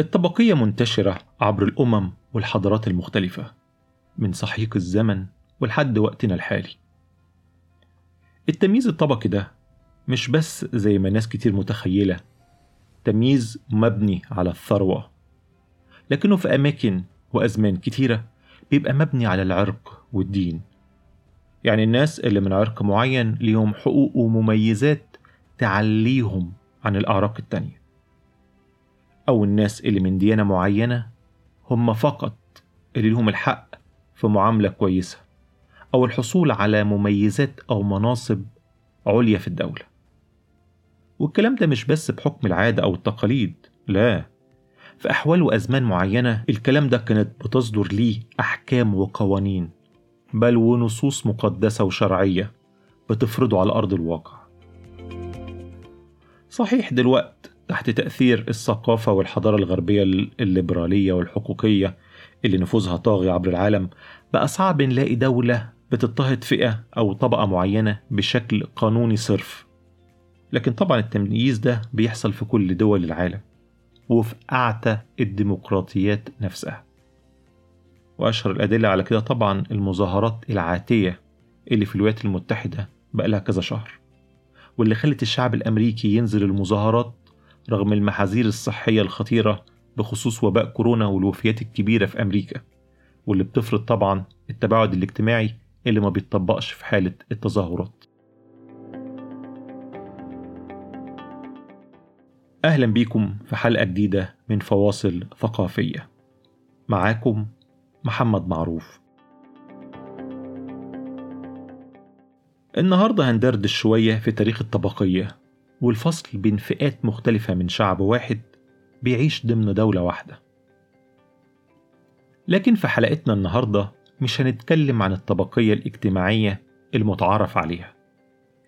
الطبقية منتشرة عبر الأمم والحضارات المختلفة من سحيق الزمن ولحد وقتنا الحالي. التمييز الطبقي ده مش بس زي ما ناس كتير متخيلة تمييز مبني على الثروة لكنه في أماكن وأزمان كتيرة بيبقى مبني على العرق والدين. يعني الناس اللي من عرق معين ليهم حقوق ومميزات تعليهم عن الأعراق التانية. أو الناس اللي من ديانة معينة هم فقط اللي لهم الحق في معاملة كويسة أو الحصول على مميزات أو مناصب عليا في الدولة. والكلام ده مش بس بحكم العادة أو التقاليد لا. في أحوال وأزمان معينة الكلام ده كانت بتصدر ليه أحكام وقوانين بل ونصوص مقدسة وشرعية بتفرضه على أرض الواقع. صحيح دلوقت تحت تأثير الثقافة والحضارة الغربية الليبرالية والحقوقية اللي نفوذها طاغي عبر العالم بقى صعب نلاقي دولة بتضطهد فئة أو طبقة معينة بشكل قانوني صرف. لكن طبعا التمييز ده بيحصل في كل دول العالم وفي أعتى الديمقراطيات نفسها. وأشهر الأدلة على كده طبعا المظاهرات العاتية اللي في الولايات المتحدة بقى لها كذا شهر واللي خلت الشعب الأمريكي ينزل المظاهرات رغم المحاذير الصحية الخطيرة بخصوص وباء كورونا والوفيات الكبيرة في أمريكا واللي بتفرض طبعا التباعد الاجتماعي اللي ما بيتطبقش في حالة التظاهرات. أهلا بيكم في حلقة جديدة من فواصل ثقافية. معاكم محمد معروف. النهاردة هندردش شوية في تاريخ الطبقية. والفصل بين فئات مختلفة من شعب واحد بيعيش ضمن دولة واحدة. لكن في حلقتنا النهاردة مش هنتكلم عن الطبقية الاجتماعية المتعارف عليها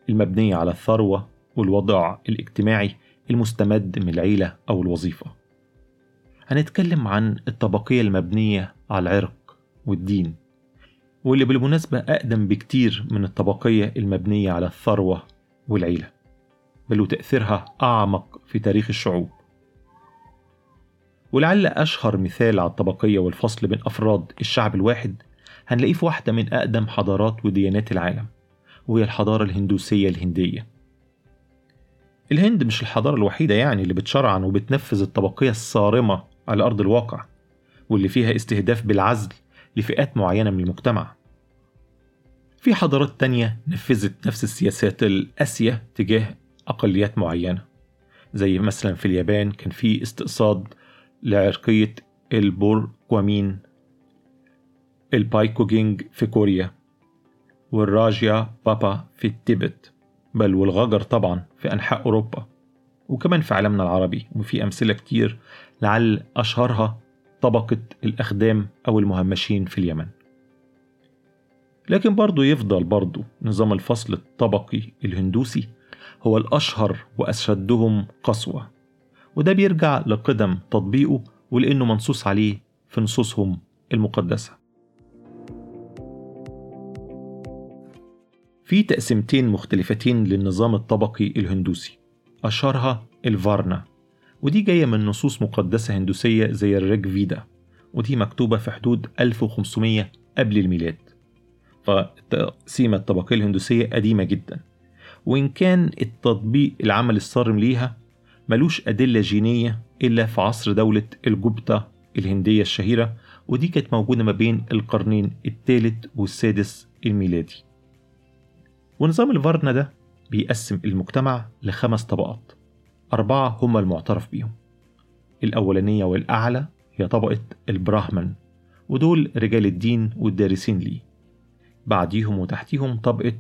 المبنية على الثروة والوضع الاجتماعي المستمد من العيلة أو الوظيفة. هنتكلم عن الطبقية المبنية على العرق والدين واللي بالمناسبة أقدم بكتير من الطبقية المبنية على الثروة والعيلة. بل وتأثيرها أعمق في تاريخ الشعوب. ولعل أشهر مثال على الطبقية والفصل بين أفراد الشعب الواحد هنلاقيه في واحدة من أقدم حضارات وديانات العالم وهي الحضارة الهندوسية الهندية. الهند مش الحضارة الوحيدة يعني اللي بتشرعن وبتنفذ الطبقية الصارمة على أرض الواقع واللي فيها استهداف بالعزل لفئات معينة من المجتمع. في حضارات تانية نفذت نفس السياسات القاسية تجاه أقليات معينة زي مثلا في اليابان كان في استقصاد لعرقية البوركوامين البايكوجينج في كوريا والراجيا بابا في التبت بل والغجر طبعا في أنحاء أوروبا وكمان في عالمنا العربي وفي أمثلة كتير لعل أشهرها طبقة الأخدام أو المهمشين في اليمن. لكن برضه يفضل برضه نظام الفصل الطبقي الهندوسي هو الأشهر وأشدهم قسوة وده بيرجع لقدم تطبيقه ولأنه منصوص عليه في نصوصهم المقدسة. في تقسيمتين مختلفتين للنظام الطبقي الهندوسي أشهرها الفارنا ودي جاية من نصوص مقدسة هندوسية زي الريج فيدا ودي مكتوبة في حدود 1500 قبل الميلاد. فالتقسيمة الطبقية الهندوسية قديمة جدا. وإن كان التطبيق العمل الصارم ليها ملوش أدلة جينية إلا في عصر دولة الجبتة الهندية الشهيرة ودي كانت موجودة ما بين القرنين الثالث والسادس الميلادي. ونظام الفارنا ده بيقسم المجتمع لخمس طبقات أربعة هم المعترف بيهم. الأولانية والأعلى هي طبقة البراهمن ودول رجال الدين والدارسين ليه. بعديهم وتحتيهم طبقة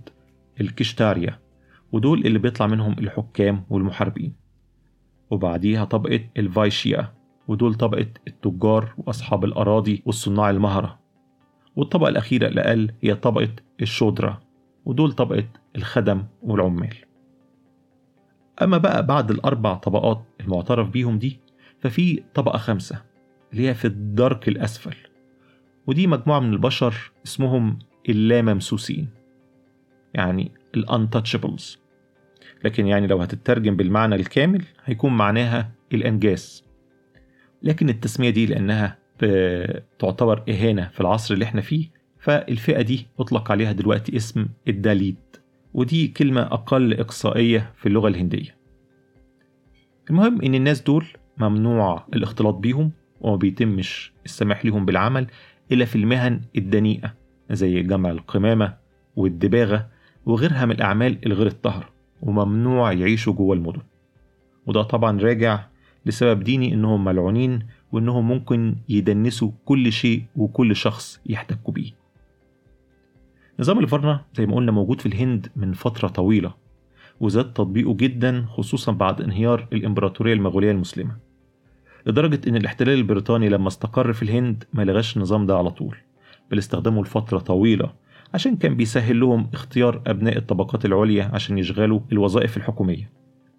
الكشتاريا. ودول اللي بيطلع منهم الحكام والمحاربين. وبعديها طبقة الفايشيا ودول طبقة التجار وأصحاب الأراضي والصناع المهرة. والطبقة الأخيرة الأقل هي طبقة الشودرة ودول طبقة الخدم والعمال. أما بقى بعد الأربع طبقات المعترف بيهم دي ففي طبقة خامسة اللي هي في الدرك الأسفل. ودي مجموعة من البشر اسمهم اللاممسوسين يعني ال untouchables لكن يعني لو هتترجم بالمعنى الكامل هيكون معناها الأنجاس لكن التسمية دي لأنها تعتبر إهانة في العصر اللي إحنا فيه فالفئة دي أطلق عليها دلوقتي اسم الداليت ودي كلمة أقل إقصائية في اللغة الهندية. المهم إن الناس دول ممنوع الاختلاط بيهم وما بيتمش السماح لهم بالعمل إلا في المهن الدنيئة زي جمع القمامة والدباغة وغيرها من الأعمال الغير الطاهرة. وممنوع يعيشوا جوه المدن. وده طبعا راجع لسبب ديني إنهم ملعونين وإنهم ممكن يدنسوا كل شيء وكل شخص يحتكوا بيه. نظام الفرنة زي ما قلنا موجود في الهند من فترة طويلة وزاد تطبيقه جدا خصوصا بعد انهيار الإمبراطورية المغولية المسلمة لدرجة إن الاحتلال البريطاني لما استقر في الهند ما لغاش النظام ده على طول بل استخدمه لفترة طويلة عشان كان بيسهل لهم اختيار أبناء الطبقات العليا عشان يشغلوا الوظائف الحكومية.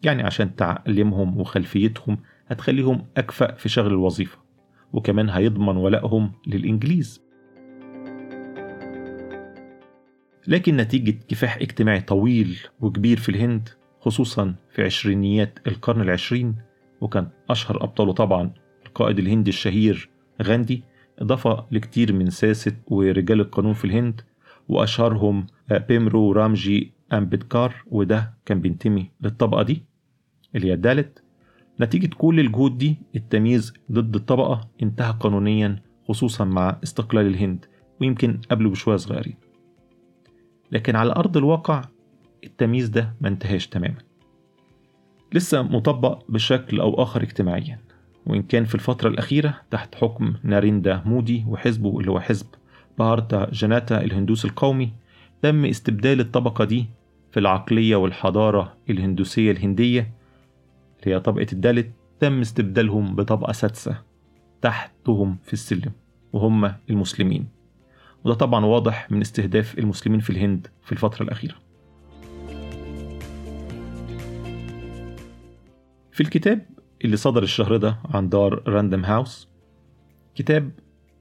يعني عشان تعليمهم وخلفيتهم هتخليهم أكفأ في شغل الوظيفة وكمان هيضمن ولائهم للإنجليز. لكن نتيجة كفاح اجتماعي طويل وكبير في الهند خصوصا في عشرينيات القرن العشرين وكان أشهر أبطاله طبعا القائد الهندي الشهير غاندي إضافة لكتير من ساسة ورجال القانون في الهند وأشهرهم بيمرو رامجي أمبدكار وده كان بينتمي للطبقة دي اللي هي الدالت. نتيجة كل الجهود دي التمييز ضد الطبقة انتهى قانونيا خصوصا مع استقلال الهند ويمكن قبله بشوية صغيرين. لكن على أرض الواقع التمييز ده ما انتهاش تماما. لسه مطبق بشكل أو آخر اجتماعيا وإن كان في الفترة الأخيرة تحت حكم ناريندا مودي وحزبه اللي هو حزب بارتا جناتا الهندوس القومي تم استبدال الطبقة دي في العقلية والحضارة الهندوسية الهندية. اللي هي طبقة الدالت تم استبدالهم بطبقة سادسة تحتهم في السلم وهم المسلمين. وده طبعا واضح من استهداف المسلمين في الهند في الفترة الأخيرة. في الكتاب اللي صدر الشهر ده عن دار راندم هاوس كتاب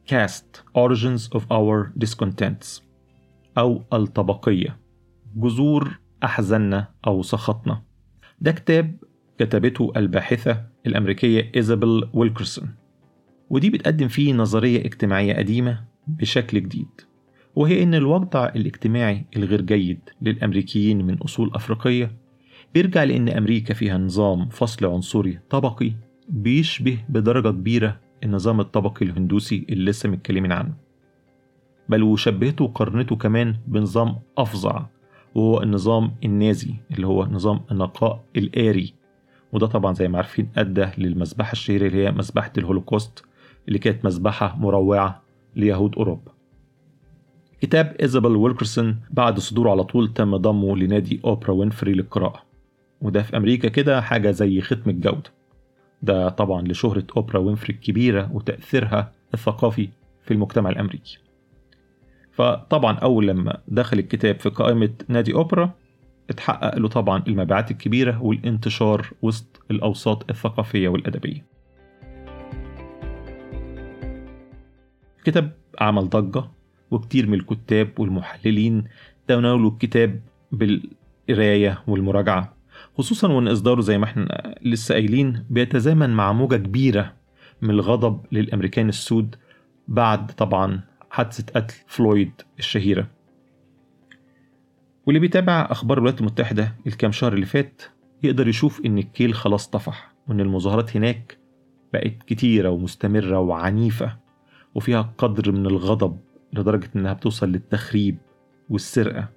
Caste Origins of Our Discontents أو الطبقية. جذور أحزننا أو سخطنا. ده كتاب كتبته الباحثة الأمريكية إيزابيل ويلكرسون. ودي بتقدم فيه نظرية اجتماعية قديمة بشكل جديد. وهي إن الوضع الاجتماعي الغير جيد للأمريكيين من أصول أفريقية بيرجع لأن أمريكا فيها نظام فصل عنصري طبقي بيشبه بدرجة كبيرة النظام الطبقي الهندوسي اللي لسه متكلمين عنه. بل وشبهته وقارنته كمان بنظام أفظع وهو النظام النازي اللي هو نظام النقاء الآري. وده طبعا زي ما عارفين أدى للمذبحة الشهيرة اللي هي مذبحة الهولوكوست اللي كانت مذبحة مروعة ليهود أوروبا. كتاب إيزابيل ويلكرسون بعد صدوره على طول تم ضمه لنادي أوبرا وينفري للقراءة. وده في أمريكا كده حاجة زي ختم الجودة. ده طبعا لشهرة أوبرا وينفري الكبيرة وتأثيرها الثقافي في المجتمع الأمريكي. فطبعا أول لما دخل الكتاب في قائمة نادي أوبرا اتحقق له طبعا المبيعات الكبيرة والانتشار وسط الأوساط الثقافية والأدبية. الكتاب عمل ضجة وكتير من الكتاب والمحللين تناولوا الكتاب بالقراية والمراجعة. خصوصا وإن إصداره زي ما إحنا لسه قايلين بيتزامن مع موجة كبيرة من الغضب للأمريكان السود بعد طبعا حادثة قتل فلويد الشهيرة. واللي بيتابع أخبار الولايات المتحدة الكام شهر اللي فات يقدر يشوف إن الكيل خلاص طفح وإن المظاهرات هناك بقت كتيرة ومستمرة وعنيفة وفيها قدر من الغضب لدرجة إنها بتوصل للتخريب والسرقة.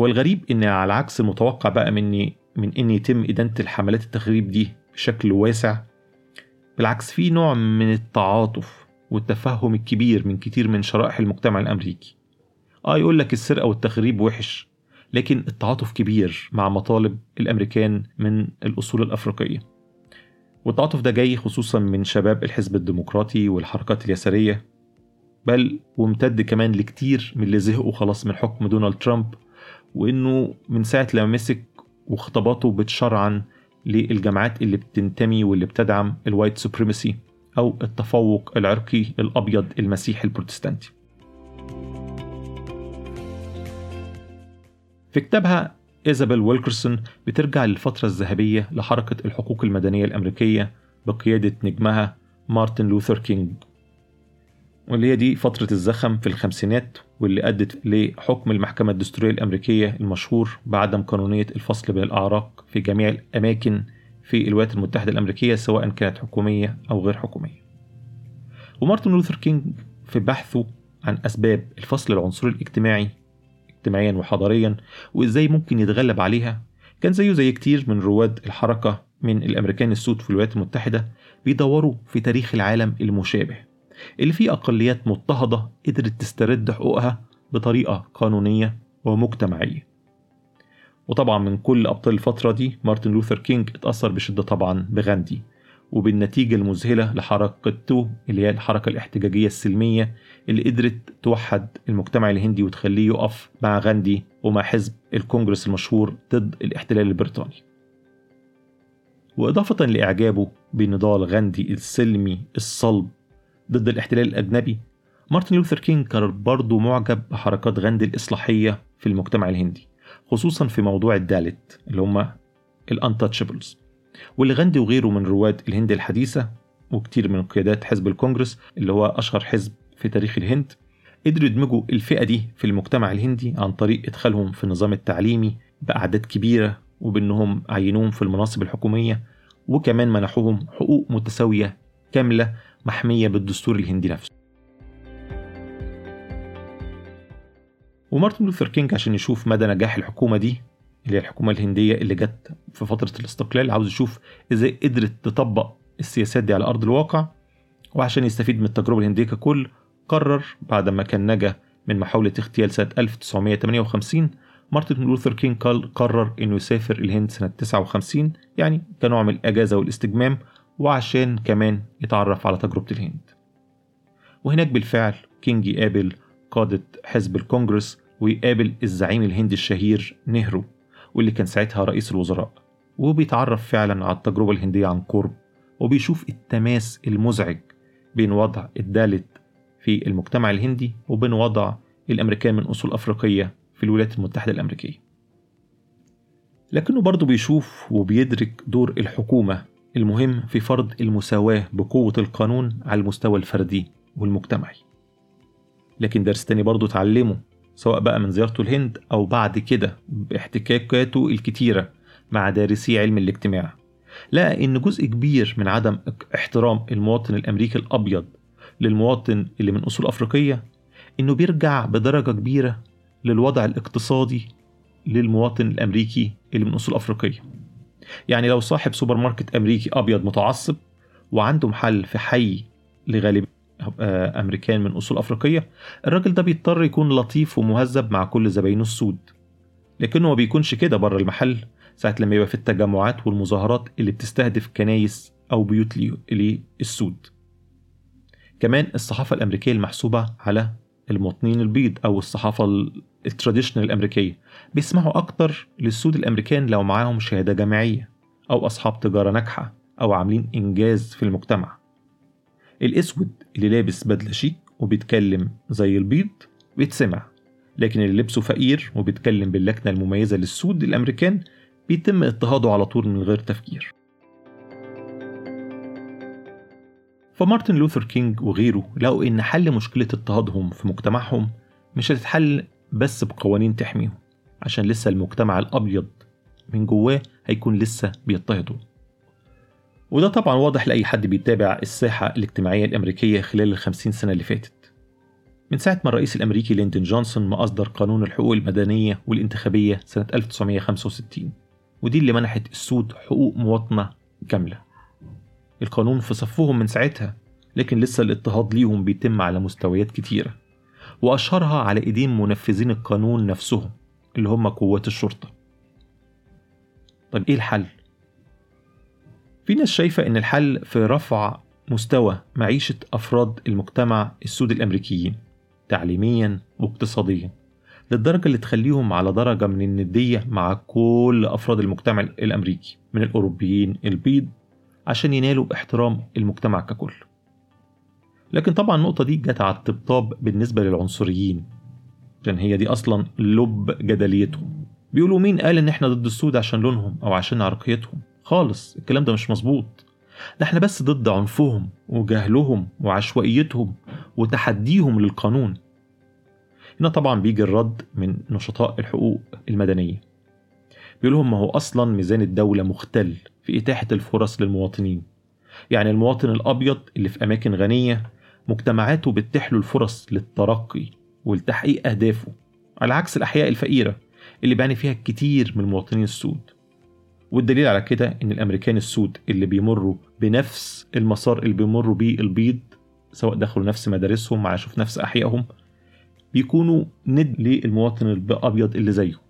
هو الغريب إن على عكس المتوقع بقى مني من إن يتم إدانة الحملات التخريب دي بشكل واسع بالعكس في نوع من التعاطف والتفهم الكبير من كتير من شرائح المجتمع الأمريكي. آه يقول لك السرقة والتخريب وحش لكن التعاطف كبير مع مطالب الأمريكان من الأصول الأفريقية. والتعاطف ده جاي خصوصا من شباب الحزب الديمقراطي والحركات اليسارية بل وامتد كمان لكتير من اللي زهقوا خلاص من حكم دونالد ترامب وإنه من ساعة لما مسك وخطاباته بتشرعن للجماعات اللي بتنتمي واللي بتدعم ال white supremacy أو التفوق العرقي الأبيض المسيحي البروتستانتي. في كتابها إيزابيل ويلكرسون بترجع للفترة الذهبية لحركة الحقوق المدنية الأمريكية بقيادة نجمها مارتن لوثر كينج. واللي هي دي فترة الزخم في الخمسينات واللي أدت لحكم المحكمة الدستورية الأمريكية المشهور بعدم قانونية الفصل بين الأعراق في جميع الأماكن في الولايات المتحدة الأمريكية سواء كانت حكومية أو غير حكومية. ومارتن لوثر كينج في بحثه عن أسباب الفصل العنصري الاجتماعي اجتماعيا وحضاريا وإزاي ممكن يتغلب عليها. كان زيه زي كتير من رواد الحركة من الأمريكان السود في الولايات المتحدة بيدوروا في تاريخ العالم المشابه. اللي فيه أقليات مضطهدة قدرت تسترد حقوقها بطريقة قانونية ومجتمعية. وطبعا من كل أبطال الفترة دي مارتن لوثر كينج اتأثر بشدة طبعا بغاندي وبالنتيجة المذهلة لحركته اللي هي الحركة الاحتجاجية السلمية اللي قدرت توحد المجتمع الهندي وتخليه يقف مع غاندي ومع حزب الكونجرس المشهور ضد الاحتلال البريطاني. وإضافة لإعجابه بنضال غاندي السلمي الصلب ضد الاحتلال الأجنبي. مارتن لوثر كينج كان برضه معجب بحركات غاندي الإصلاحية في المجتمع الهندي خصوصا في موضوع الدالت اللي هم الانتاتشبلز واللي غاندي وغيره من رواد الهند الحديثة وكتير من قيادات حزب الكونجرس اللي هو أشهر حزب في تاريخ الهند قدروا يدمجوا الفئة دي في المجتمع الهندي عن طريق إدخالهم في النظام التعليمي بأعداد كبيرة وبأنهم عينوهم في المناصب الحكومية وكمان منحوهم حقوق متساوية كاملة محمية بالدستور الهندي نفسه. ومارتن لوثر كينج عشان يشوف مدى نجاح الحكومة دي اللي هي الحكومة الهندية اللي جت في فترة الاستقلال عاوز يشوف إزاي قدرت تطبق السياسات دي على أرض الواقع. وعشان يستفيد من التجربة الهندية ككل قرر بعد ما كان نجا من محاولة اغتيال سنة 1958 مارتن لوثر كينج قرر إنه يسافر الهند سنة 59 يعني كنوع من الأجازة والاستجمام. وعشان كمان يتعرف على تجربة الهند. وهناك بالفعل كينج يقابل قادة حزب الكونجرس ويقابل الزعيم الهندي الشهير نهرو واللي كان ساعتها رئيس الوزراء. وبيتعرف فعلا على التجربة الهندية عن قرب وبيشوف التماس المزعج بين وضع الدالت في المجتمع الهندي وبين وضع الأمريكان من أصول أفريقية في الولايات المتحدة الأمريكية. لكنه برضه بيشوف وبيدرك دور الحكومة المهم في فرض المساواة بقوة القانون على المستوى الفردي والمجتمعي. لكن درس تاني برضه اتعلمه سواء بقى من زيارته الهند أو بعد كده باحتكاكاته الكتيرة مع دارسي علم الاجتماع. لقى إن جزء كبير من عدم احترام المواطن الأمريكي الأبيض للمواطن اللي من أصول أفريقية إنه بيرجع بدرجة كبيرة للوضع الاقتصادي للمواطن الأمريكي اللي من أصول أفريقية. يعني لو صاحب سوبر ماركت أمريكي أبيض متعصب وعنده محل في حي لغالب أمريكان من أصول أفريقية الراجل ده بيضطر يكون لطيف ومهذب مع كل زباينه السود. لكنه ما بيكونش كده بره المحل ساعة لما يبقى في التجمعات والمظاهرات اللي بتستهدف كنايس أو بيوت للسود. كمان الصحافة الأمريكية المحسوبة على المواطنين البيض أو الصحافة ال traditional الأمريكية بيسمعوا أكتر للسود الأمريكان لو معاهم شهادة جامعية أو أصحاب تجارة ناجحة أو عاملين إنجاز في المجتمع. الأسود اللي لابس بدلة شيك وبيتكلم زي البيض بيتسمع لكن اللي لبسه فقير وبيتكلم باللكنة المميزة للسود الأمريكان بيتم اضطهاده على طول من غير تفكير. فمارتن لوثر كينج وغيره لقوا إن حل مشكلة اضطهادهم في مجتمعهم مش هتتحل بس بقوانين تحميهم عشان لسه المجتمع الأبيض من جواه هيكون لسه بيضطهده. وده طبعا واضح لأي حد بيتابع الساحة الاجتماعية الأمريكية خلال الخمسين سنة اللي فاتت. من ساعة ما الرئيس الأمريكي ليندون جونسون ما أصدر قانون الحقوق المدنية والانتخابية سنة 1965 ودي اللي منحت السود حقوق مواطنة كاملة. القانون في صفهم من ساعتها لكن لسه الاضطهاد ليهم بيتم على مستويات كتيرة وأشهرها على إيدين منفذين القانون نفسهم اللي هم قوات الشرطة طيب إيه الحل؟ في ناس شايفة إن الحل في رفع مستوى معيشة أفراد المجتمع السود الأمريكيين تعليميا واقتصاديا للدرجة اللي تخليهم على درجة من الندية مع كل أفراد المجتمع الأمريكي من الأوروبيين البيض عشان ينالوا باحترام المجتمع ككل. لكن طبعا النقطة دي جت على الطبطاب بالنسبة للعنصريين. عشان هي دي أصلا لب جدليتهم. بيقولوا مين قال إن إحنا ضد السود عشان لونهم أو عشان عرقيتهم؟ خالص الكلام ده مش مظبوط. ده إحنا بس ضد عنفهم وجهلهم وعشوائيتهم وتحديهم للقانون. هنا طبعا بيجي الرد من نشطاء الحقوق المدنية. بيقول لهم ما هو أصلا ميزان الدولة مختل. في إتاحة الفرص للمواطنين. يعني المواطن الأبيض اللي في أماكن غنية مجتمعاته بتتيح له الفرص للترقي ولتحقيق أهدافه على عكس الأحياء الفقيرة اللي بيعني فيها كتير من المواطنين السود. والدليل على كده إن الأمريكان السود اللي بيمروا بنفس المسار اللي بيمروا بيه البيض سواء دخلوا نفس مدارسهم عاشوا في نفس أحيائهم بيكونوا ند للمواطن الأبيض اللي زيه.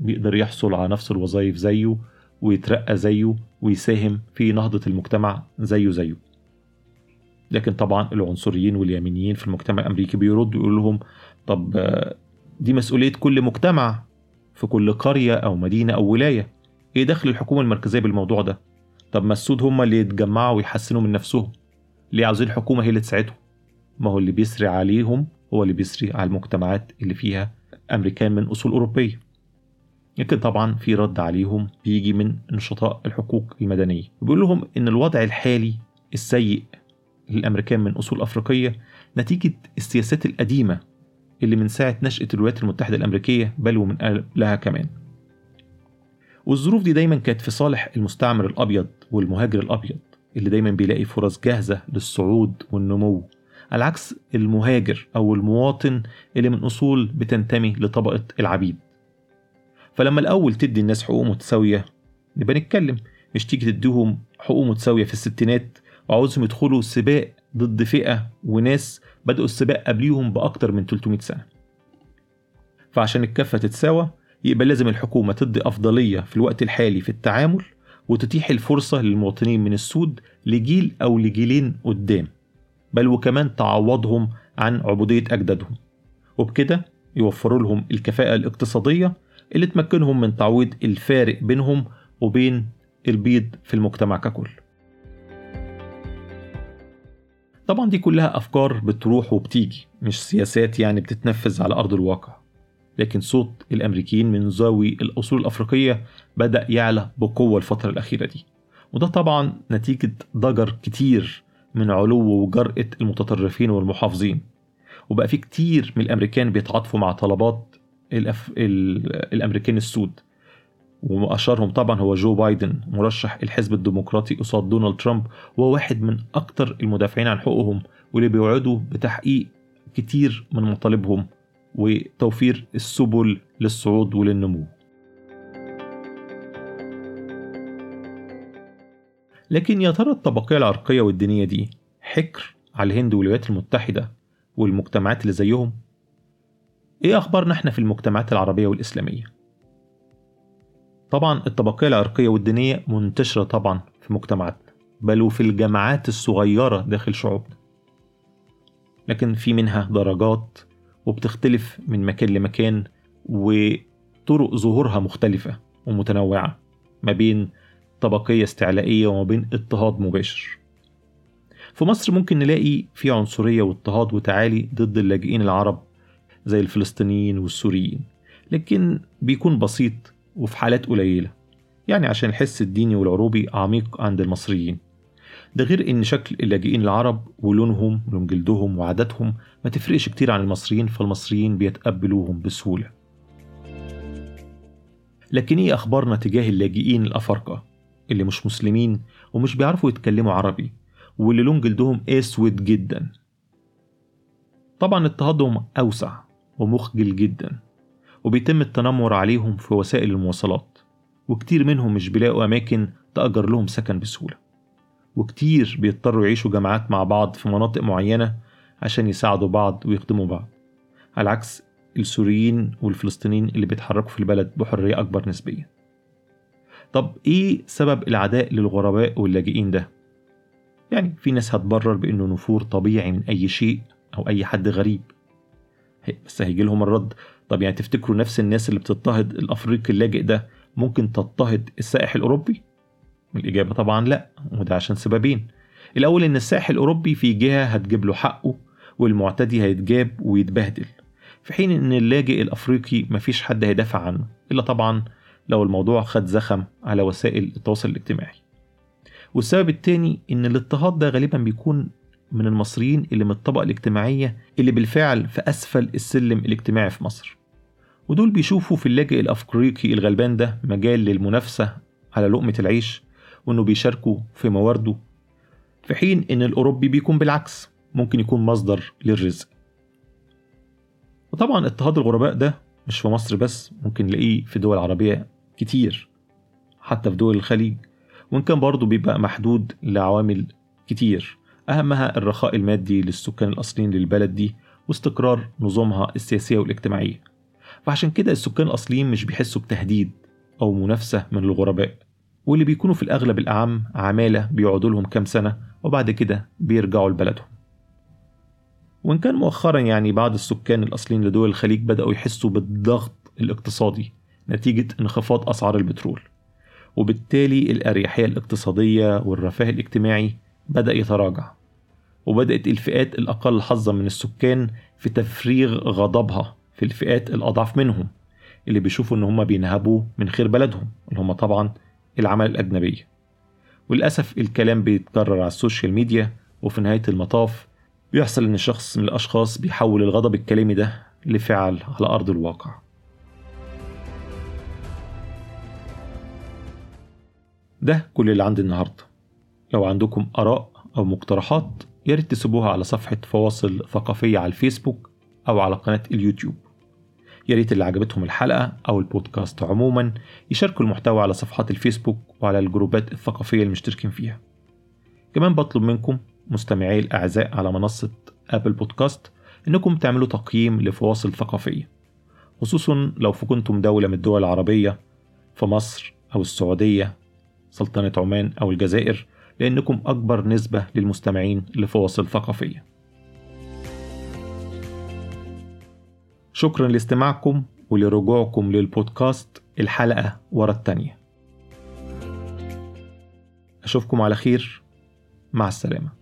بيقدر يحصل على نفس الوظائف زيه ويترقى زيه ويساهم في نهضة المجتمع زيه زيه. لكن طبعا العنصريين واليمينيين في المجتمع الأمريكي بيردوا يقول لهم طب دي مسؤولية كل مجتمع في كل قرية أو مدينة أو ولاية. إيه دخل الحكومة المركزية بالموضوع ده؟ طب ما السود هم اللي يتجمعوا ويحسنوا من نفسهم. ليه عاوزين الحكومة هي اللي تساعدهم؟ ما هو اللي بيسري عليهم هو اللي بيسري على المجتمعات اللي فيها أمريكان من أصول أوروبية. لكن طبعا في رد عليهم بيجي من نشطاء الحقوق المدنية. بيقول لهم إن الوضع الحالي السيء للأمريكان من أصول أفريقية نتيجة السياسات القديمة اللي من ساعة نشأة الولايات المتحدة الأمريكية بل ومن قبلها كمان. والظروف دي دايما كانت في صالح المستعمر الأبيض والمهاجر الأبيض اللي دايما بيلاقي فرص جاهزة للصعود والنمو. على عكس المهاجر أو المواطن اللي من أصول بتنتمي لطبقة العبيد. فلما الأول تدي الناس حقوق متساوية نبقى نتكلم. مش تيجي تديهم حقوق متساوية في الستينات وعاوزهم يدخلوا سباق ضد فئة وناس بدأوا السباق قبليهم بأكتر من 300 سنة. فعشان الكفة تتساوى يبقى لازم الحكومة تدي أفضلية في الوقت الحالي في التعامل وتتيح الفرصة للمواطنين من السود لجيل أو لجيلين قدام. بل وكمان تعوضهم عن عبودية أجدادهم. وبكده يوفروا لهم الكفاءة الاقتصادية اللي تمكنهم من تعويض الفارق بينهم وبين البيض في المجتمع ككل. طبعا دي كلها أفكار بتروح وبتيجي مش سياسات يعني بتتنفذ على أرض الواقع. لكن صوت الأمريكيين من ذوي الأصول الأفريقية بدأ يعلى بقوة الفترة الأخيرة دي. وده طبعا نتيجة ضجر كتير من علو وجرأة المتطرفين والمحافظين. وبقى في كتير من الأمريكان بيتعاطفوا مع طلبات الأف... الأمريكان السود وأشهرهم طبعا هو جو بايدن مرشح الحزب الديمقراطي قصاد دونالد ترامب وهو واحد من أكتر المدافعين عن حقوقهم واللي بيوعدوا بتحقيق كتير من مطالبهم وتوفير السبل للصعود وللنمو لكن يا ترى الطبقية العرقية والدينية دي حكر على الهند والولايات المتحدة والمجتمعات اللي زيهم؟ إيه أخبارنا إحنا في المجتمعات العربية والإسلامية؟ طبعا الطبقية العرقية والدينية منتشرة طبعا في مجتمعاتنا بل وفي الجماعات الصغيرة داخل شعوبنا لكن في منها درجات وبتختلف من مكان لمكان وطرق ظهورها مختلفة ومتنوعة ما بين طبقية استعلائية وما بين اضطهاد مباشر في مصر ممكن نلاقي في عنصرية واضطهاد وتعالي ضد اللاجئين العرب زي الفلسطينيين والسوريين لكن بيكون بسيط وفي حالات قليلة يعني عشان الحس الديني والعروبي عميق عند المصريين. ده غير إن شكل اللاجئين العرب ولونهم ولون جلدهم وعاداتهم ما تفرقش كتير عن المصريين فالمصريين بيتقبلوهم بسهولة. لكن إيه أخبارنا تجاه اللاجئين الأفارقة؟ اللي مش مسلمين ومش بيعرفوا يتكلموا عربي واللي لون جلدهم أسود جدا. طبعا اضطهادهم أوسع. ومخجل جدا وبيتم التنمر عليهم في وسائل المواصلات وكتير منهم مش بيلاقوا أماكن تأجر لهم سكن بسهولة وكتير بيضطروا يعيشوا جماعات مع بعض في مناطق معينة عشان يساعدوا بعض ويخدموا بعض على عكس السوريين والفلسطينيين اللي بيتحركوا في البلد بحرية أكبر نسبيا طب إيه سبب العداء للغرباء واللاجئين ده؟ يعني في ناس هتبرر بإنه نفور طبيعي من أي شيء أو أي حد غريب بس هيجي لهم الرد. طب يعني تفتكروا نفس الناس اللي بتضطهد الأفريقي اللاجئ ده ممكن تضطهد السائح الأوروبي؟ الإجابة طبعا لا وده عشان سببين. الأول إن السائح الأوروبي في جهة هتجيب له حقه والمعتدي هيتجاب ويتبهدل في حين إن اللاجئ الأفريقي مفيش حد هيدافع عنه إلا طبعا لو الموضوع خد زخم على وسائل التواصل الاجتماعي. والسبب التاني إن الاضطهاد ده غالبا بيكون من المصريين اللي من الطبقة الاجتماعية اللي بالفعل في أسفل السلم الاجتماعي في مصر. ودول بيشوفوا في اللاجئ الأفريقي الغلبان ده مجال للمنافسة على لقمة العيش وإنه بيشاركوا في موارده في حين إن الأوروبي بيكون بالعكس ممكن يكون مصدر للرزق. وطبعا اضطهاد الغرباء ده مش في مصر بس ممكن نلاقيه في دول عربية كتير حتى في دول الخليج وإن كان برضه بيبقى محدود لعوامل كتير. أهمها الرخاء المادي للسكان الأصليين للبلد دي واستقرار نظامها السياسية والاجتماعية. فعشان كده السكان الأصليين مش بيحسوا بتهديد أو منافسة من الغرباء واللي بيكونوا في الأغلب الأعم عمالة بيقعدوا لهم كام سنة وبعد كده بيرجعوا لبلدهم. وإن كان مؤخرا يعني بعض السكان الأصليين لدول الخليج بدأوا يحسوا بالضغط الاقتصادي نتيجة انخفاض أسعار البترول وبالتالي الأريحية الاقتصادية والرفاه الاجتماعي بدأ يتراجع. وبدأت الفئات الأقل حظا من السكان في تفريغ غضبها في الفئات الأضعف منهم اللي بيشوفوا إن هم بينهبوا من خير بلدهم اللي هم طبعا العمالة الأجنبية وللأسف الكلام بيتكرر على ال social media وفي نهاية المطاف بيحصل إن شخص من الأشخاص بيحول الغضب الكلامي ده لفعل على أرض الواقع. ده كل اللي عندي النهاردة. لو عندكم آراء أو مقترحات ياريت تسيبوها على صفحة فواصل ثقافية على الفيسبوك أو على قناة اليوتيوب. ياريت اللي عجبتهم الحلقة أو البودكاست عموما يشاركوا المحتوى على صفحات الفيسبوك وعلى الجروبات الثقافية المشتركين فيها. كمان بطلب منكم مستمعي الأعزاء على منصة أبل بودكاست إنكم تعملوا تقييم لفواصل ثقافية خصوصا لو كنتم دولة من الدول العربية في مصر أو السعودية سلطنة عمان أو الجزائر لأنكم أكبر نسبة للمستمعين لفواصل ثقافية. شكرا لاستماعكم ولرجوعكم للبودكاست الحلقة ورا التانية. أشوفكم على خير. مع السلامة.